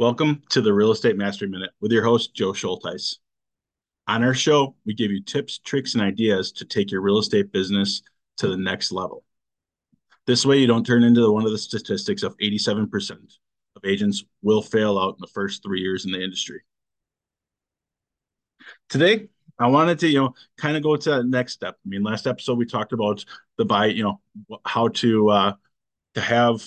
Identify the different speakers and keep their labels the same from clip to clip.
Speaker 1: Welcome to the Real Estate Mastery Minute with your host, Joe Schulteis. On our show, we give you tips, tricks, and ideas to take your real estate business to the next level. This way, you don't turn into one of the statistics of 87% of agents will fail out in the first three years in the industry. Today, I wanted to, you know, kind of go to that next step. I mean, last episode we talked about the buy, you know, how to uh, to have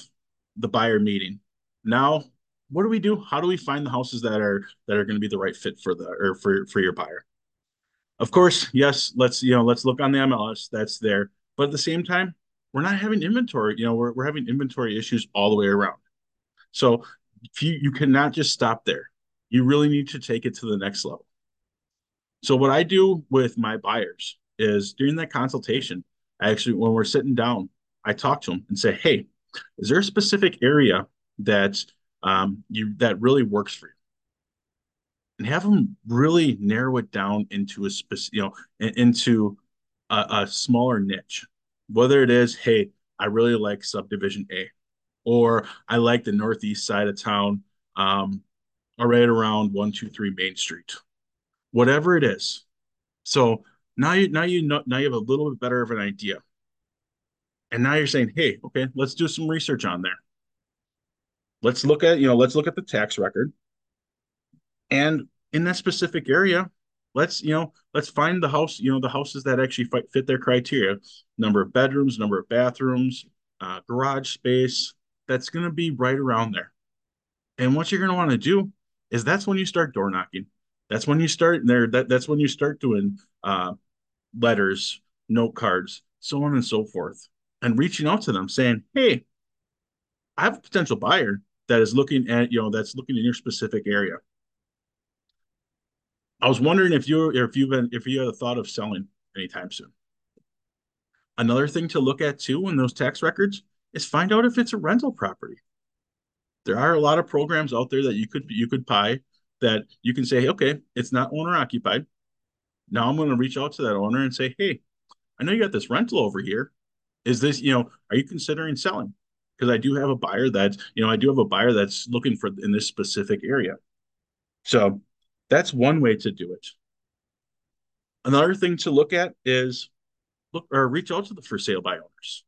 Speaker 1: the buyer meeting. Now what do we do? How do we find the houses that are that are going to be the right fit for the or for for your buyer? Of course, yes, let's you know let's look on the MLS that's there, but at the same time, we're not having inventory. You know, we're we're having inventory issues all the way around. So you you cannot just stop there. You really need to take it to the next level. So what I do with my buyers is during that consultation, I actually when we're sitting down, I talk to them and say, "Hey, is there a specific area that um, you that really works for you. And have them really narrow it down into a specific you know into a, a smaller niche. Whether it is hey i really like subdivision a or i like the northeast side of town um, or right around 123 main street. Whatever it is. So now you now you know now you have a little bit better of an idea. And now you're saying hey okay let's do some research on there let's look at you know let's look at the tax record. And in that specific area let's you know let's find the house you know the houses that actually fit, fit their criteria. Number of bedrooms number of bathrooms uh, garage space that's going to be right around there. And what you're going to want to do is that's when you start door knocking. That's when you start there that, that's when you start doing uh, letters note cards so on and so forth. And reaching out to them saying hey i have a potential buyer that is looking at you know that's looking in your specific area. I was wondering if you if you've been if you had a thought of selling anytime soon. Another thing to look at too in those tax records is find out if it's a rental property. There are a lot of programs out there that you could you could buy that you can say, okay, it's not owner occupied. Now I'm going to reach out to that owner and say, hey, I know you got this rental over here. Is this, you know, are you considering selling? Because I do have a buyer that you know I do have a buyer that's looking for in this specific area. So that's one way to do it. Another thing to look at is look or reach out to the for sale by owners.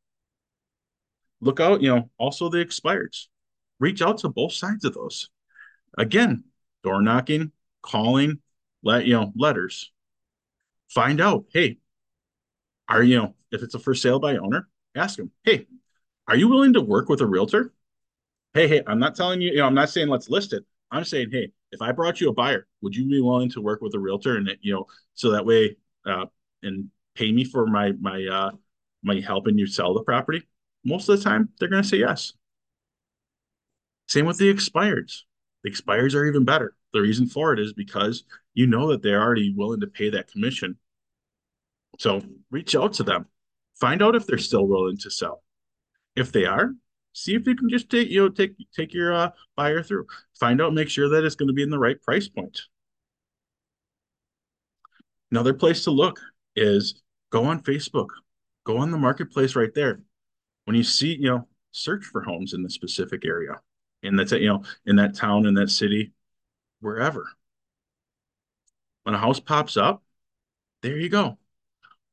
Speaker 1: Look out, you know, also the expireds. Reach out to both sides of those. Again, door knocking, calling, let you know, letters. Find out, hey, are you know, if it's a for sale by owner, ask them, hey, are you willing to work with a realtor? Hey, hey, I'm not telling you, you know, I'm not saying let's list it. I'm saying, hey, if I brought you a buyer, would you be willing to work with a realtor and you know, so that way uh and pay me for my my uh my helping you sell the property? Most of the time they're gonna say yes. Same with the expireds. The expireds are even better. The reason for it is because you know that they're already willing to pay that commission. So reach out to them. Find out if they're still willing to sell. If they are, see if you can just take you know take take your uh, buyer through. Find out, make sure that it's going to be in the right price point. Another place to look is go on Facebook, go on the marketplace right there. When you see, you know, search for homes in the specific area, and that's you know in that town, in that city, wherever. When a house pops up, there you go.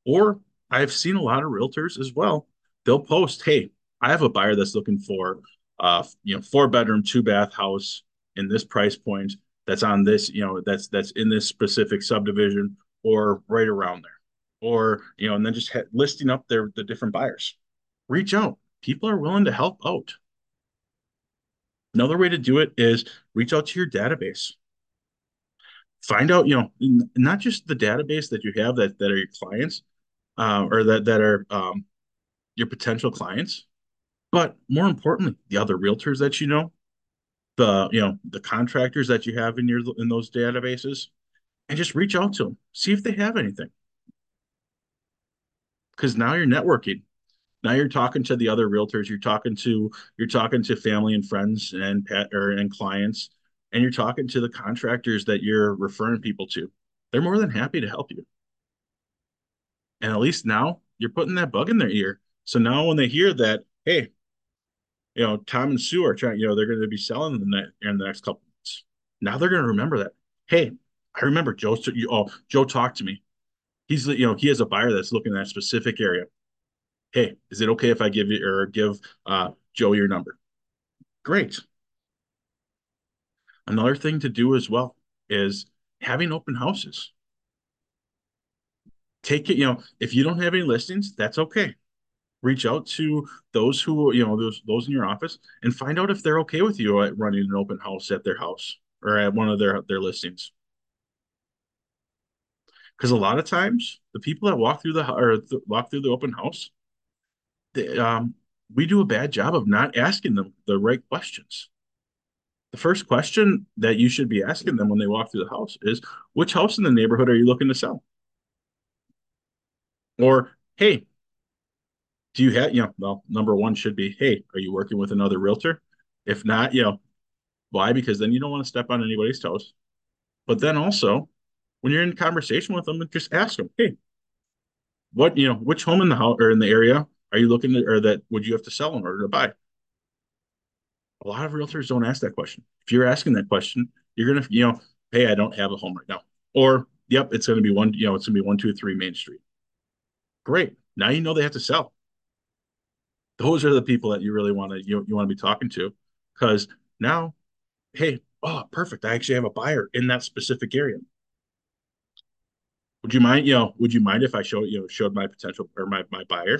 Speaker 1: Or I've seen a lot of realtors as well. They'll post, "Hey, I have a buyer that's looking for uh you know four bedroom two bath house in this price point that's on this you know that's that's in this specific subdivision or right around there. Or you know and then just listing up their the different buyers. Reach out. People are willing to help out. Another way to do it is reach out to your database. Find out you know not just the database that you have that that are your clients uh, or that that are um, your potential clients but more importantly, the other realtors that you know, the you know the contractors that you have in your in those databases, and just reach out to them, see if they have anything. Because now you're networking. Now you're talking to the other realtors. You're talking to you're talking to family and friends and pet or and clients, and you're talking to the contractors that you're referring people to. They're more than happy to help you. And at least now you're putting that bug in their ear. So now when they hear that, hey, you know, Tom and Sue are trying, you know, they're going to be selling in the, in the next couple months. Now they're going to remember that. Hey, I remember Joe. Oh, Joe talked to me. He's you know he has a buyer that's looking at a specific area. Hey, is it okay if I give you or give uh, Joe your number? Great. Another thing to do as well is having open houses. Take it, you know, if you don't have any listings, that's okay. Reach out to those who, you know, those those in your office and find out if they're okay with you at running an open house at their house or at one of their their listings. Because a lot of times, the people that walk through the or th walk through the open house, they, um, we do a bad job of not asking them the right questions the first question that you should be asking them when they walk through the house is which house in the neighborhood are you looking to sell? Or, hey, do you have, you know, well, number one should be, hey, are you working with another realtor? If not, you know, why? Because then you don't want to step on anybody's toes. But then also, when you're in conversation with them, just ask them, hey, what, you know, which home in the house or in the area are you looking to, or that would you have to sell in order to buy? A lot of realtors don't ask that question. If you're asking that question, you're gonna, you know, hey, I don't have a home right now, or yep, it's gonna be one, you know, it's gonna be one, two, three Main Street. Great. Now you know they have to sell. Those are the people that you really want to you, you want to be talking to, because now, hey, oh, perfect. I actually have a buyer in that specific area. Would you mind, you know, would you mind if I show you know showed my potential or my my buyer,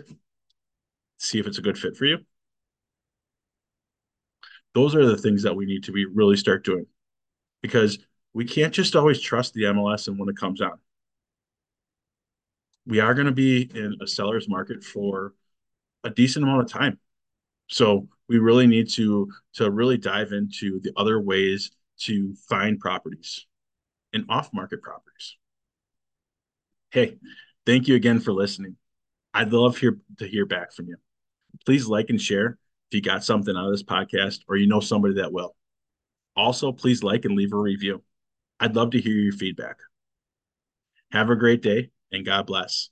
Speaker 1: see if it's a good fit for you? those are the things that we need to be really start doing because we can't just always trust the MLS and when it comes out. We are going to be in a seller's market for a decent amount of time. So we really need to to really dive into the other ways to find properties and off-market properties. Hey, thank you again for listening. I'd love hear, to hear back from you. Please like and share if you got something out of this podcast or you know somebody that will. Also, please like and leave a review. I'd love to hear your feedback. Have a great day and God bless.